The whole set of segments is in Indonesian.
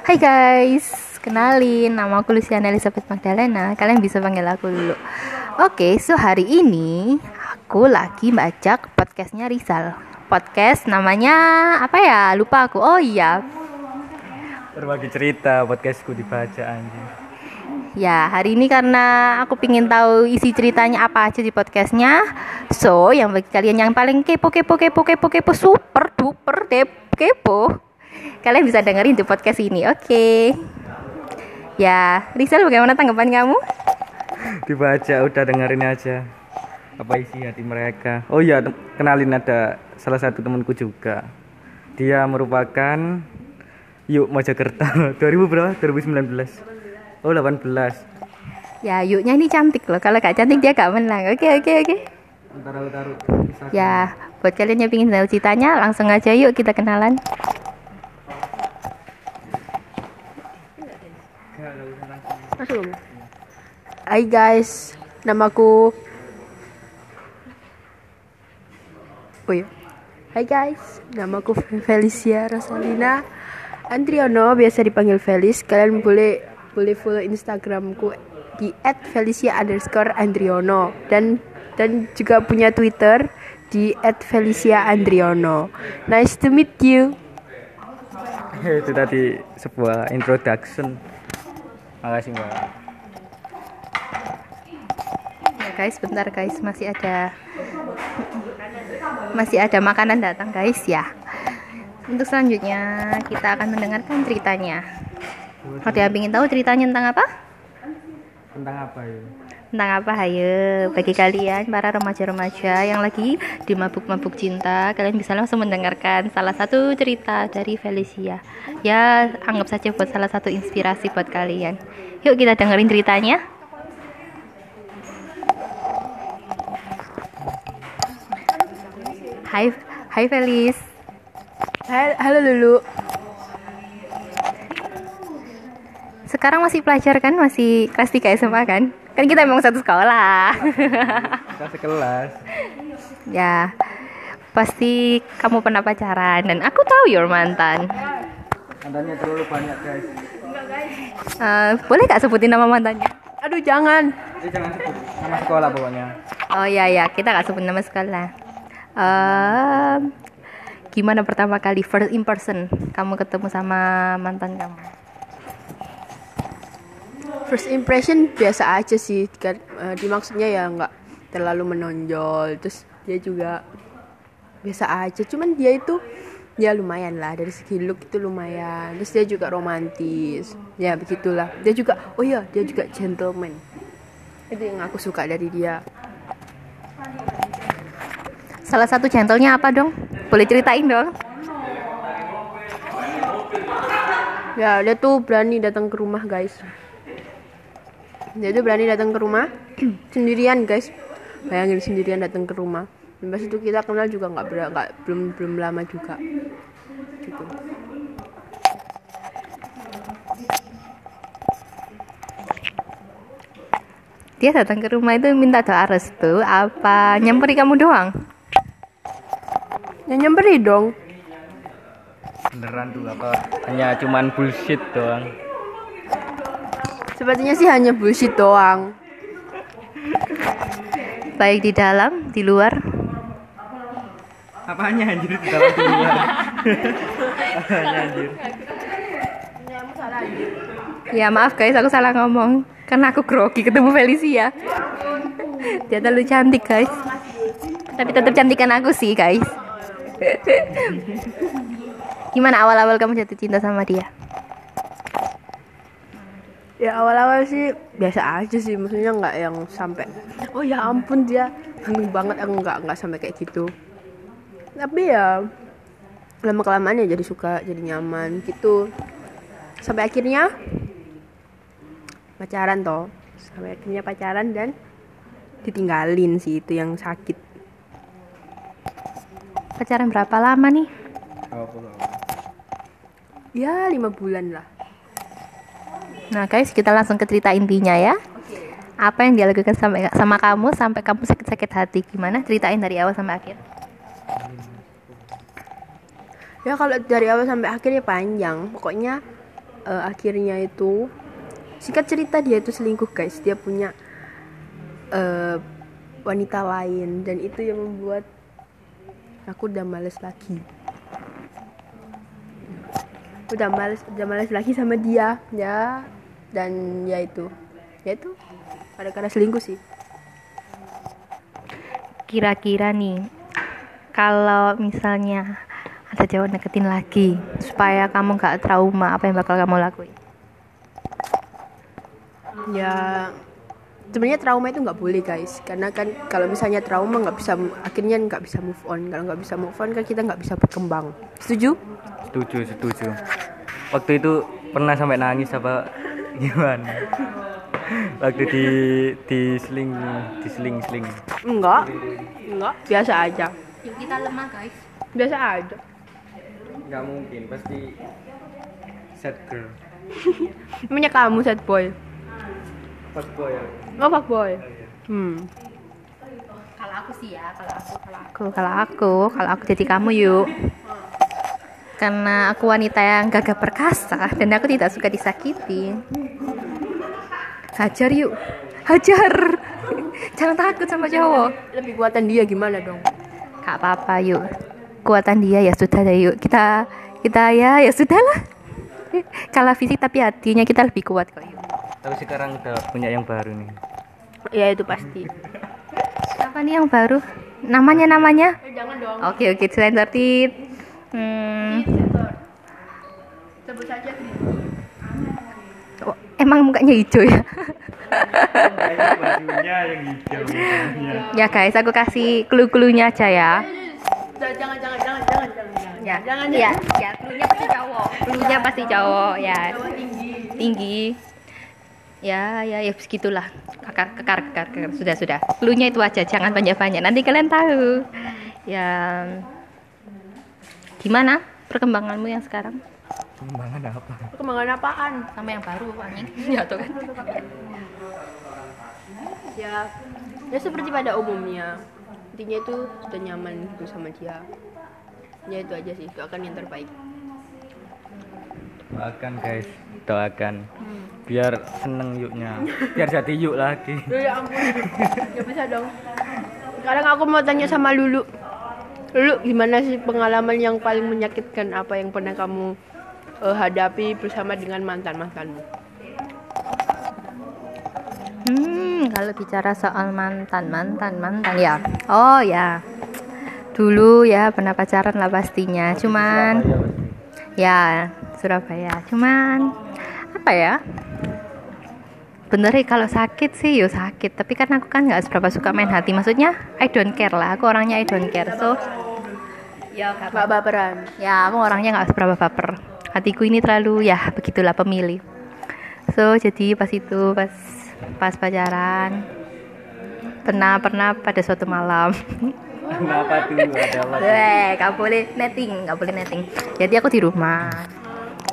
Hai guys, kenalin nama aku Luciana Elizabeth Magdalena. Kalian bisa panggil aku dulu. Oke, so hari ini aku lagi baca podcastnya Rizal. Podcast namanya apa ya? Lupa aku. Oh iya, Berbagi cerita podcastku dibaca anjing. Ya, hari ini karena aku pingin tahu isi ceritanya apa aja di podcastnya. So, yang bagi kalian yang paling kepo, kepo, kepo, kepo, kepo, super duper dep, kepo, kalian bisa dengerin di podcast ini, oke? Ya, Rizal bagaimana tanggapan kamu? Dibaca udah dengerin aja. Apa isi hati mereka? Oh iya, kenalin ada salah satu temanku juga. Dia merupakan Yuk Mojokerto 2000 berapa? 2019. Oh 18. Ya, yuknya ini cantik loh. Kalau gak cantik dia gak menang. Oke, oke, oke. Taruh taruh. Ya, buat kalian yang pingin tahu ceritanya, langsung aja yuk kita kenalan. Hai guys, namaku Oh iya. Hai guys, namaku Felicia Rosalina Andriono, biasa dipanggil Felis. Kalian boleh boleh follow Instagramku di @felicia dan dan juga punya Twitter di @felicia Andriono. Nice to meet you. Itu tadi sebuah introduction. Makasih mbak. Ya guys, bentar guys, masih ada masih ada makanan datang guys ya. Untuk selanjutnya kita akan mendengarkan ceritanya. Ada yang ingin tahu ceritanya tentang apa? Tentang apa ya? Tentang apa hayo bagi kalian para remaja-remaja yang lagi di mabuk-mabuk cinta kalian bisa langsung mendengarkan salah satu cerita dari Felicia. Ya anggap saja buat salah satu inspirasi buat kalian. Yuk kita dengerin ceritanya. Hai Hai Felis. Hai- Halo Lulu. sekarang masih pelajar kan? Masih kelas 3 SMA kan kan kita memang satu sekolah Kita sekelas. Ya, pasti kamu pernah pacaran dan aku tahu your mantan. Mantannya terlalu banyak guys. Eh, boleh gak sebutin nama mantannya? Aduh jangan. Jadi jangan sebut nama sekolah pokoknya. Oh iya ya, kita gak sebut nama sekolah. Em, gimana pertama kali first in person kamu ketemu sama mantan kamu? First impression biasa aja sih kan eh, dimaksudnya ya nggak terlalu menonjol terus dia juga biasa aja. Cuman dia itu ya lumayan lah dari segi look itu lumayan. Terus dia juga romantis. Ya begitulah. Dia juga oh iya dia juga gentleman. Itu yang aku suka dari dia. Salah satu gentlenya apa dong? Boleh ceritain dong? ya dia tuh berani datang ke rumah guys dia tuh berani datang ke rumah sendirian guys bayangin sendirian datang ke rumah dan pas itu kita kenal juga nggak ber- nggak belum belum lama juga gitu Dia datang ke rumah itu minta doa restu apa nyemperi kamu doang? ya nyemperi dong Beneran tuh apa? Hanya cuman bullshit doang. Sepertinya sih hanya bullshit doang Baik di dalam, di luar. Apanya anjir di dalam di luar? Apanya anjir? Ya maaf guys, aku salah ngomong Karena aku grogi ketemu Felicia Dia terlalu cantik guys Tapi tetap cantikan aku sih guys Gimana awal-awal kamu jatuh cinta sama dia? Ya awal-awal sih biasa aja sih maksudnya nggak yang sampai oh ya ampun dia ganteng banget. Aku nggak nggak sampai kayak gitu. Tapi ya lama kelamaan ya jadi suka jadi nyaman gitu. Sampai akhirnya pacaran toh. Sampai akhirnya pacaran dan ditinggalin sih itu yang sakit. Pacaran berapa lama nih? ya lima bulan lah Nah guys, kita langsung ke cerita intinya ya. Apa yang dia lakukan sama, sama kamu sampai kamu sakit-sakit hati? Gimana? Ceritain dari awal sampai akhir. Ya kalau dari awal sampai akhir ya panjang. Pokoknya eh, akhirnya itu singkat cerita dia itu selingkuh guys. Dia punya eh, wanita lain dan itu yang membuat aku udah males lagi. Udah males udah males lagi sama dia ya dan ya itu. Ya itu. Karena selingkuh sih. Kira-kira nih, kalau misalnya ada cowok deketin lagi, supaya kamu gak trauma, apa yang bakal kamu lakuin? ya sebenarnya trauma itu nggak boleh guys. Karena kan kalau misalnya trauma nggak bisa akhirnya nggak bisa move on. Kalau nggak bisa move on kan kita nggak bisa berkembang. Setuju? Setuju, setuju. Waktu itu pernah sampai nangis apa gimana? Waktu di di seling di seling seling. enggak enggak biasa aja Yuk kita lemah guys. biasa aja Nggak mungkin, pasti sad girl. namanya kamu sad boy Fuck boy ya. fuck boy hmm Kalau aku sih ya, kalau aku, kalau aku, kalau aku, kalau aku jadi kamu yuk. Karena aku wanita yang gagah perkasa dan aku tidak suka disakiti. Hajar yuk, hajar. Jangan takut sama cowok. lebih kuatan dia gimana dong Gak apa-apa yuk. Kuatan dia ya sudah deh yuk. Kita kita ya ya sudahlah. Kalah fisik tapi hatinya kita lebih kuat kok yuk. Tapi sekarang udah punya yang baru nih. ya itu pasti Apa nih yang baru? Namanya namanya? jangan dong Oke oke selain tertib. Hmm, oh, emang mukanya hijau ya? ya guys, aku kasih clue-cluenya aja ya. jangan jangan jangan jangan jangan Ya, jangan ya, ya, clue-nya pasti cowok. Clue-nya pasti cowok ya. tinggi Tinggi. Ya, ya, ya begitulah. Kekar, kekar, kekar, kekar. Sudah, sudah. Clue-nya itu aja, jangan banyak-banyak. Nanti kalian tahu. Ya. Gimana perkembanganmu yang sekarang? Kembangan apa? perkembangan apaan Sama yang baru, anjing. Ya tuh kan. ya ya seperti pada umumnya intinya itu sudah nyaman gitu sama dia ya itu aja sih doakan yang terbaik Doakan guys, doakan. Biar seneng yuknya. Biar jadi yuk lagi. ya ampun ya bisa dong sekarang aku mau tanya sama Lulu Lulu gimana sih pengalaman yang paling menyakitkan apa yang pernah kamu eh, hadapi bersama dengan mantan mantanmu Hmm, kalau bicara soal mantan, mantan, mantan ya. Oh ya. Dulu ya pernah pacaran lah pastinya. Cuman ya Surabaya. Cuman apa ya? Bener ya kalau sakit sih yo sakit. Tapi kan aku kan nggak seberapa suka main hati. Maksudnya I don't care lah. Aku orangnya I don't care. So ya nggak nggak baperan ya aku orangnya nggak seberapa baper hatiku ini terlalu ya begitulah pemilih so jadi pas itu pas pas pacaran pernah pernah pada suatu malam Kenapa tuh ada apa? tuh? Weh, gak boleh netting, gak boleh netting. Jadi aku di rumah.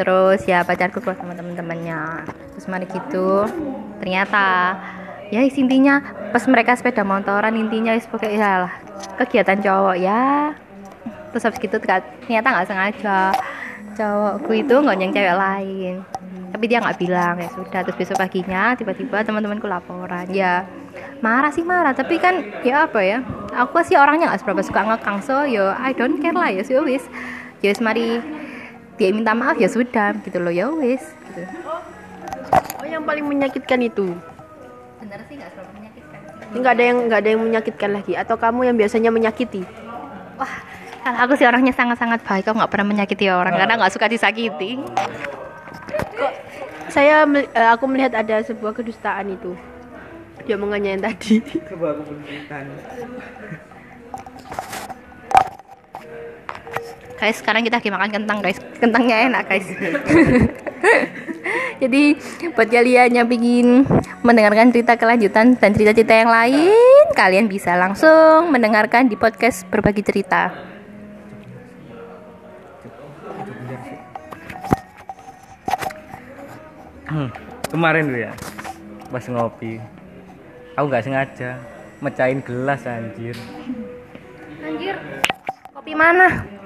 Terus ya pacarku keluar sama temen-temennya. Terus mari gitu, ternyata ya intinya pas mereka sepeda motoran intinya is pakai ya lah kegiatan cowok ya. Terus habis gitu ternyata nggak sengaja cowokku itu ngonyeng cewek lain. Tapi dia nggak bilang ya sudah. Terus besok paginya tiba-tiba teman-temanku laporan ya marah sih marah tapi kan ya apa ya aku sih orangnya nggak seberapa suka ngekang so yo I don't care lah ya so wis ya wis mari dia minta maaf ya sudah gitu loh ya wis gitu. Oh yang paling menyakitkan itu? Bener sih nggak seberapa menyakitkan nggak ada yang nggak ada yang menyakitkan lagi? Atau kamu yang biasanya menyakiti? Wah kalau aku sih orangnya sangat-sangat baik aku nggak pernah menyakiti orang karena nggak suka disakiti. Saya mel- eh, aku melihat ada sebuah kedustaan itu. Dia mengenai yang tadi. Coba aku penelitian. Guys sekarang kita lagi makan kentang guys. Kentangnya enak guys. Jadi buat kalian yang ingin mendengarkan cerita kelanjutan dan cerita-cerita yang lain kalian bisa langsung mendengarkan di podcast berbagi cerita. Hmm, Kemarin tuh ya, pas ngopi, aku nggak sengaja mecahin gelas anjir. anjir kopi mana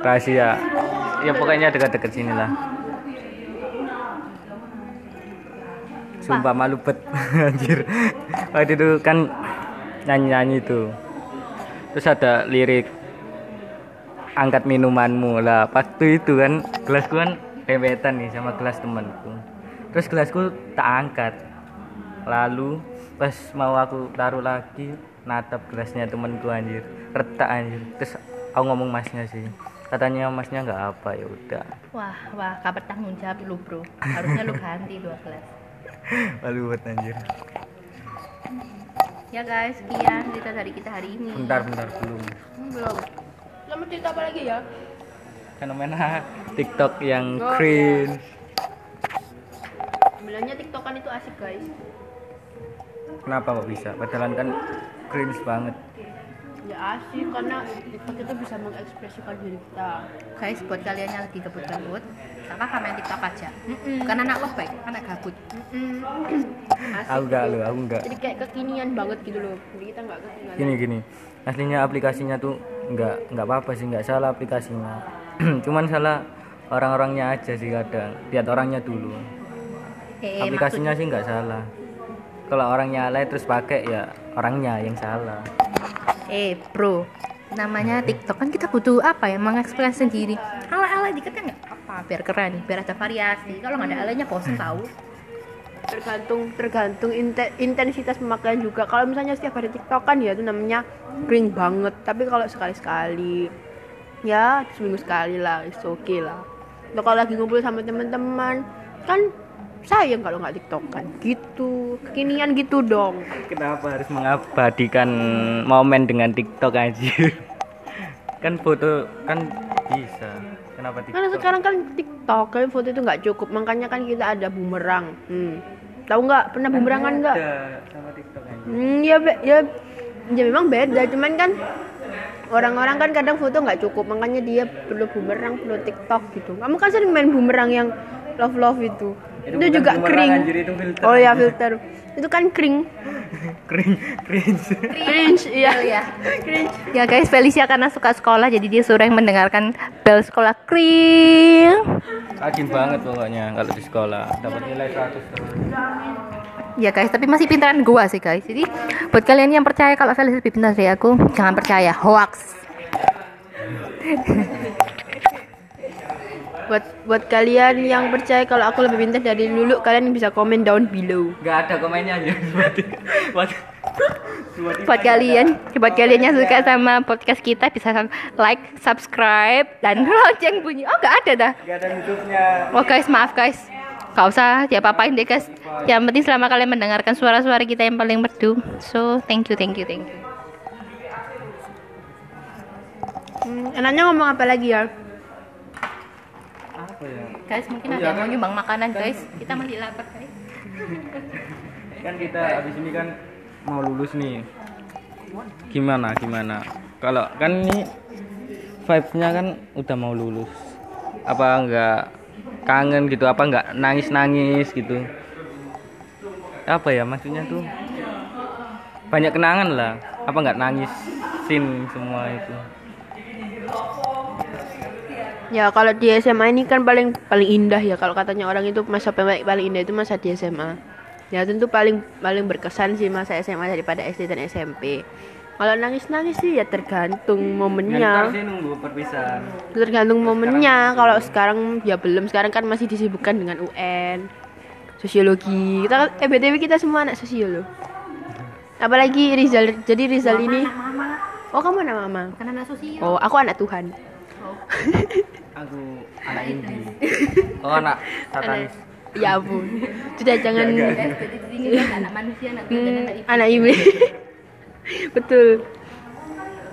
Rahasia. Ya pokoknya dekat-dekat sini lah. sumpah malu bet. Anjir. Waktu itu kan nyanyi-nyanyi tuh terus ada lirik angkat minumanmu lah. Waktu itu kan gelasku kan dempetan nih sama gelas temanku. Terus gelasku tak angkat. Lalu pas mau aku taruh lagi natap gelasnya temanku anjir. Retak anjir. Terus aku ngomong masnya sih katanya masnya nggak apa ya udah Wah, wah, gak bertanggung jawab lu bro. Harusnya lu ganti dua gelas. malu banget anjir Ya guys, sekian cerita dari kita hari ini. bentar bentar belum Hmm, belum Lama cerita apa lagi ya? fenomena TikTok yang cringe Sebenarnya tiktokan itu asik guys kenapa kok bisa padahal kan cringe banget Ya asik karena tiktok itu bisa mengekspresikan diri kita. Guys, buat kalian yang lagi gabut-gabut, apa-apa main TikTok aja. Bukan anak lo baik, anak gabut. Aku enggak lo aku enggak. Jadi kayak kekinian banget gitu loh. Jadi kita nggak ketinggalan. Gini gini. Aslinya aplikasinya tuh nggak nggak apa apa sih nggak salah aplikasinya. Cuman salah orang-orangnya aja sih kadang. Lihat orangnya dulu. Eh, aplikasinya sih nggak salah. Kalau orangnya alay terus pakai ya orangnya yang salah Eh bro, namanya TikTok kan kita butuh apa ya mengekspresi sendiri. Ala-ala dikit kan nggak apa, biar keren, biar ada variasi. Kalau nggak ada alanya bosen tahu. tergantung tergantung inte- intensitas pemakaian juga kalau misalnya setiap hari tiktokan ya itu namanya kering banget tapi kalau sekali sekali ya seminggu sekali lah it's okay lah Atau kalau lagi ngumpul sama teman-teman kan sayang kalau nggak tiktokan gitu. Kekinian gitu dong. Kenapa harus mengabadikan momen dengan TikTok aja? Kan foto kan bisa. Kenapa karena TikTok? sekarang kan tiktok kan foto itu nggak cukup. Makanya kan kita ada bumerang. Hmm. tahu nggak? Pernah bumerangan nggak? sama TikTok aja. Hmm, ya, ya, ya memang beda, cuman kan orang-orang kan kadang foto nggak cukup, makanya dia perlu bumerang, perlu TikTok gitu. Kamu kan sering main bumerang yang love love itu, Itu itu, juga kering. anjir, itu filter, oh ya filter, itu kan kering, cringe cringe cringe, iya. ya. Cringe. Ya guys, Felicia karena suka sekolah jadi dia sering mendengarkan bel sekolah kring. rajin banget pokoknya kalau di sekolah dapat nilai 100 terus Ya guys, tapi masih pintaran gua sih guys. Jadi buat kalian yang percaya kalau Felicia lebih pintar dari aku, jangan percaya, hoax. Buat buat kalian yang percaya kalau aku lebih pintar dari Lulu, kalian bisa komen down below. nggak ada komennya aja buat buat buat Buat kalian, buat kalian yang suka sama podcast kita bisa like, subscribe, dan lonceng bunyi. Oh nggak ada dah. nggak ada YouTube-nya Oh guys, maaf guys. Gak usah diapa-apain deh guys. Yang penting selama kalian mendengarkan suara-suara kita yang paling merdu. So, thank you, thank you, thank you. Hmm, enaknya ngomong apa lagi ya? Ya? Guys, mungkin Oh, ada iya yang mau kan? nyumbang makanan guys. Kita masih lapar guys. kan kita habis ini kan mau lulus nih. Gimana gimana? Kalau kan ini vibes-nya kan udah mau lulus. Apa enggak kangen gitu? Apa enggak nangis nangis gitu? Apa ya maksudnya tuh? Banyak kenangan lah. Apa enggak nangis sin semua itu Ya kalau di SMA ini kan paling paling indah ya kalau katanya orang itu masa paling paling indah itu masa di SMA. Ya tentu paling paling berkesan sih masa SMA daripada SD dan SMP. Kalau nangis-nangis sih ya tergantung Ntar momennya. sih nunggu perpisahan Tergantung momennya. Kalau sekarang ya belum. Sekarang kan masih disibukkan dengan UN, sosiologi. Kita kan eh BTW kita semua anak sosiolo. Apalagi Rizal. Jadi Rizal ini Mama, Oh, kamu anak mama. bukan anak sosial. Oh, aku anak Tuhan. Oh. aku anak indie oh anak satanis Ya ampun. Sudah jangan ini kan anak manusia, anak dan anak ibu. anak iblis. Betul.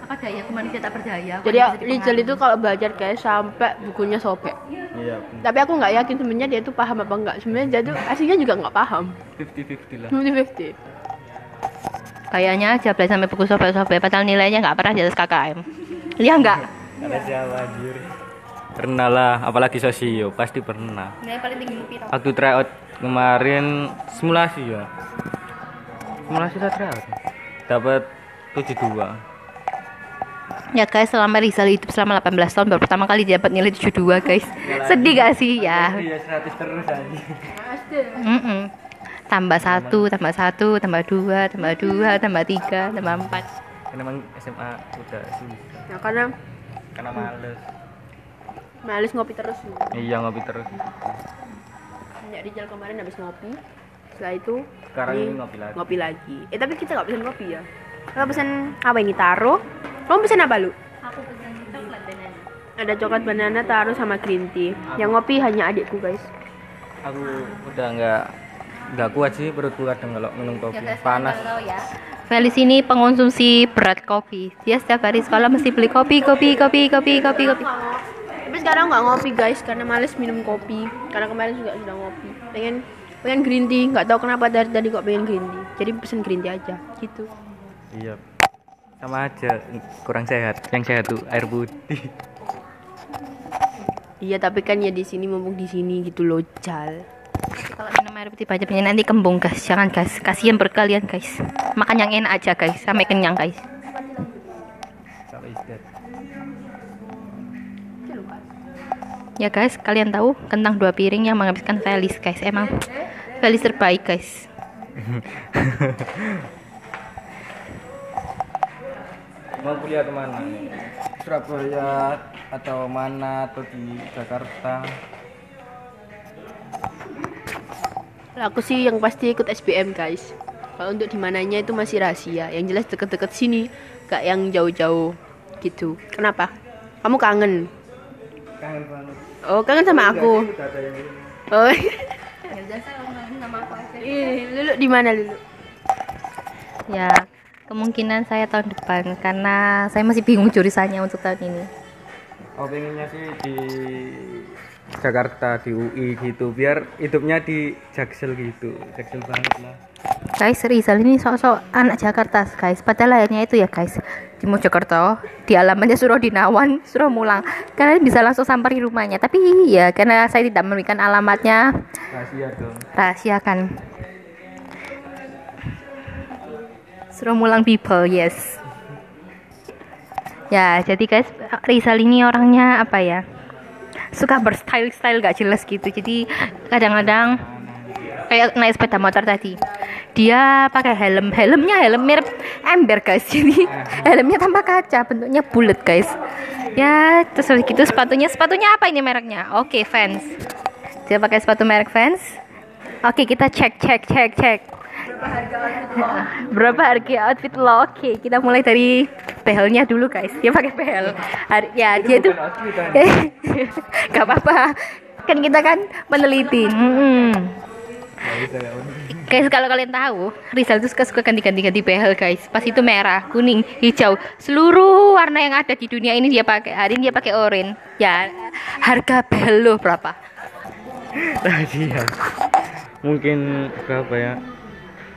Apa daya aku manusia tak berdaya? aku Jadi. Rizal itu kalau belajar guys sampai bukunya sobek. iya Tapi aku nggak yakin sebenarnya dia itu paham apa enggak. Sebenarnya dia tuh aslinya juga nggak paham. 50-50 lah 50-50. Kayaknya aja belajar sampai buku sobek-sobek padahal nilainya nggak pernah di atas KKM. Iya enggak? Ada siapa anjir? Pernah lah, apalagi sosio, pasti pernah. Nilai paling tinggi piro? Waktu tryout kemarin simulasi ya. Simulasi tak tryout. Dapat 72. Ya guys, selama Rizal hidup selama 18 tahun baru pertama kali dapat nilai 72 guys. Sedih gak sih? Ya. Iya 100 terus aja. Mm-mm. tambah satu tambah satu tambah dua tambah dua tambah tiga tambah empat Kan emang SMA udah susah Nah, karena karena males. Males ngopi terus. Iya ngopi terus. Ya Rijal kemarin habis ngopi. Setelah itu Sekarang ini ngopi lagi. ngopi lagi. Eh tapi kita nggak pesen kopi ya. Kita pesen apa ini taro? Kamu pesen apa lu? aku pesan coklat banana Ada coklat banana taro sama green tea. Yang ngopi hanya adikku guys. Aku udah nggak nggak kuat sih perutku kadang kalau minum kopi panas. ya Felis ini pengonsumsi berat kopi dia setiap hari sekolah mesti beli kopi kopi kopi kopi kopi kopi Tapi sekarang nggak ngopi guys karena males minum kopi. Karena kemarin juga sudah ngopi. Pengen pengen green tea. Nggak tahu kenapa dari tadi kok pengen green tea. Jadi pesen green tea aja. Gitu. Iya. Sama aja kurang sehat. Yang sehat tuh air putih. Iya tapi kan ya di sini mumpung di sini gitu loh Jal. kalau minum air putih banyak nanti kembung guys jangan guys kasihan berkalian guys makan yang enak aja guys sampai kenyang guys ya guys kalian tahu kentang dua piring yang menghabiskan Felis guys emang Felis terbaik guys Mau kuliah ke mana? Surabaya atau mana atau di Jakarta? Aku sih yang pasti ikut SBM guys. Kalau untuk di mananya itu masih rahasia. Yang jelas deket-deket sini, gak yang jauh-jauh gitu. Kenapa? Kamu kangen? Kangen banget. Oh kangen sama aku. Udah ada yang ini. Oh. Ih, Lulu di mana Lulu? ya kemungkinan saya tahun depan karena saya masih bingung jurusannya untuk tahun ini Oh pengennya sih di Jakarta di UI gitu biar hidupnya di Jaksel gitu Jaksel banget lah guys Rizal ini sok-sok anak Jakarta guys padahal lahirnya itu ya guys di Mojokerto di alamatnya Surodinawan Suromulang. Kalian bisa langsung sampai rumahnya. Tapi ya karena saya tidak memberikan alamatnya. Rahasia dong. Rahasia kan. Suromulang people yes. Ya jadi guys Rizal ini orangnya apa ya? Suka berstyle style gak jelas gitu. Jadi kadang-kadang kayak naik sepeda motor tadi dia pakai helm. Helmnya helm mirip ember guys. Jadi helmnya tanpa kaca bentuknya bulat guys. Ya terus gitu sepatunya. Sepatunya apa ini mereknya? Oke fans dia pakai sepatu merek fans oke kita cek cek cek cek. Berapa harga outfit lo? Oke kita mulai dari behelnya dulu guys. Dia pakai behel. Har- ya dia tuh gak apa-apa. Kan kita kan meneliti. Mm-mm. Guys, kalau kalian tahu, Rizal itu suka suka ganti-ganti ganti behel, guys. Pas itu merah, kuning, hijau, seluruh warna yang ada di dunia ini dia pakai. Hari ini dia pakai oranye. Ya, harga behel lo berapa? rahasia mungkin berapa ya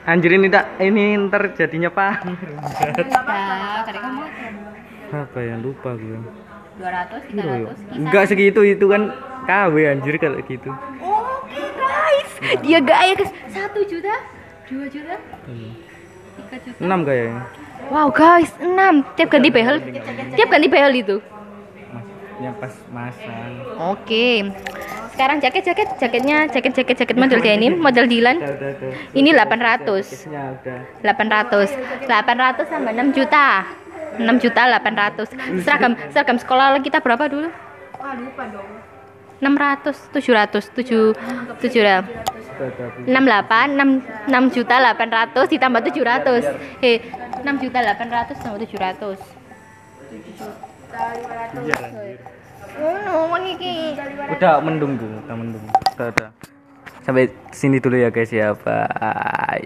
anjir ini tak ini ntar jadinya pamer Ya, tadi kamu apa ya lupa gue 200, Kiro ya? enggak segitu itu kan KW anjir kalau gitu Oke, guys. Dia gaya, guys. 1 juta, 2 juta, 3 juta. 6 kayaknya Wow, guys, 6. Tiap ganti behel, tiap ganti behel itu. masnya pas masang Oke. Sekarang jaket jaket jaketnya jaket jaket jaket model kayak ini model Dilan. Ini 800. Jaketnya udah 800. 800 tambah 6 juta. 6 juta 800. Seragam seragam sekolah kita berapa dulu? Wah lupa dong. 600, 700, 7 700. udah udah 68 6, 6 juta 800 ditambah 700 eh 6 juta 800 tambah 700 iya udah mendung tuh udah mendung. Udah udah. Sampai sini dulu ya guys ya. Bye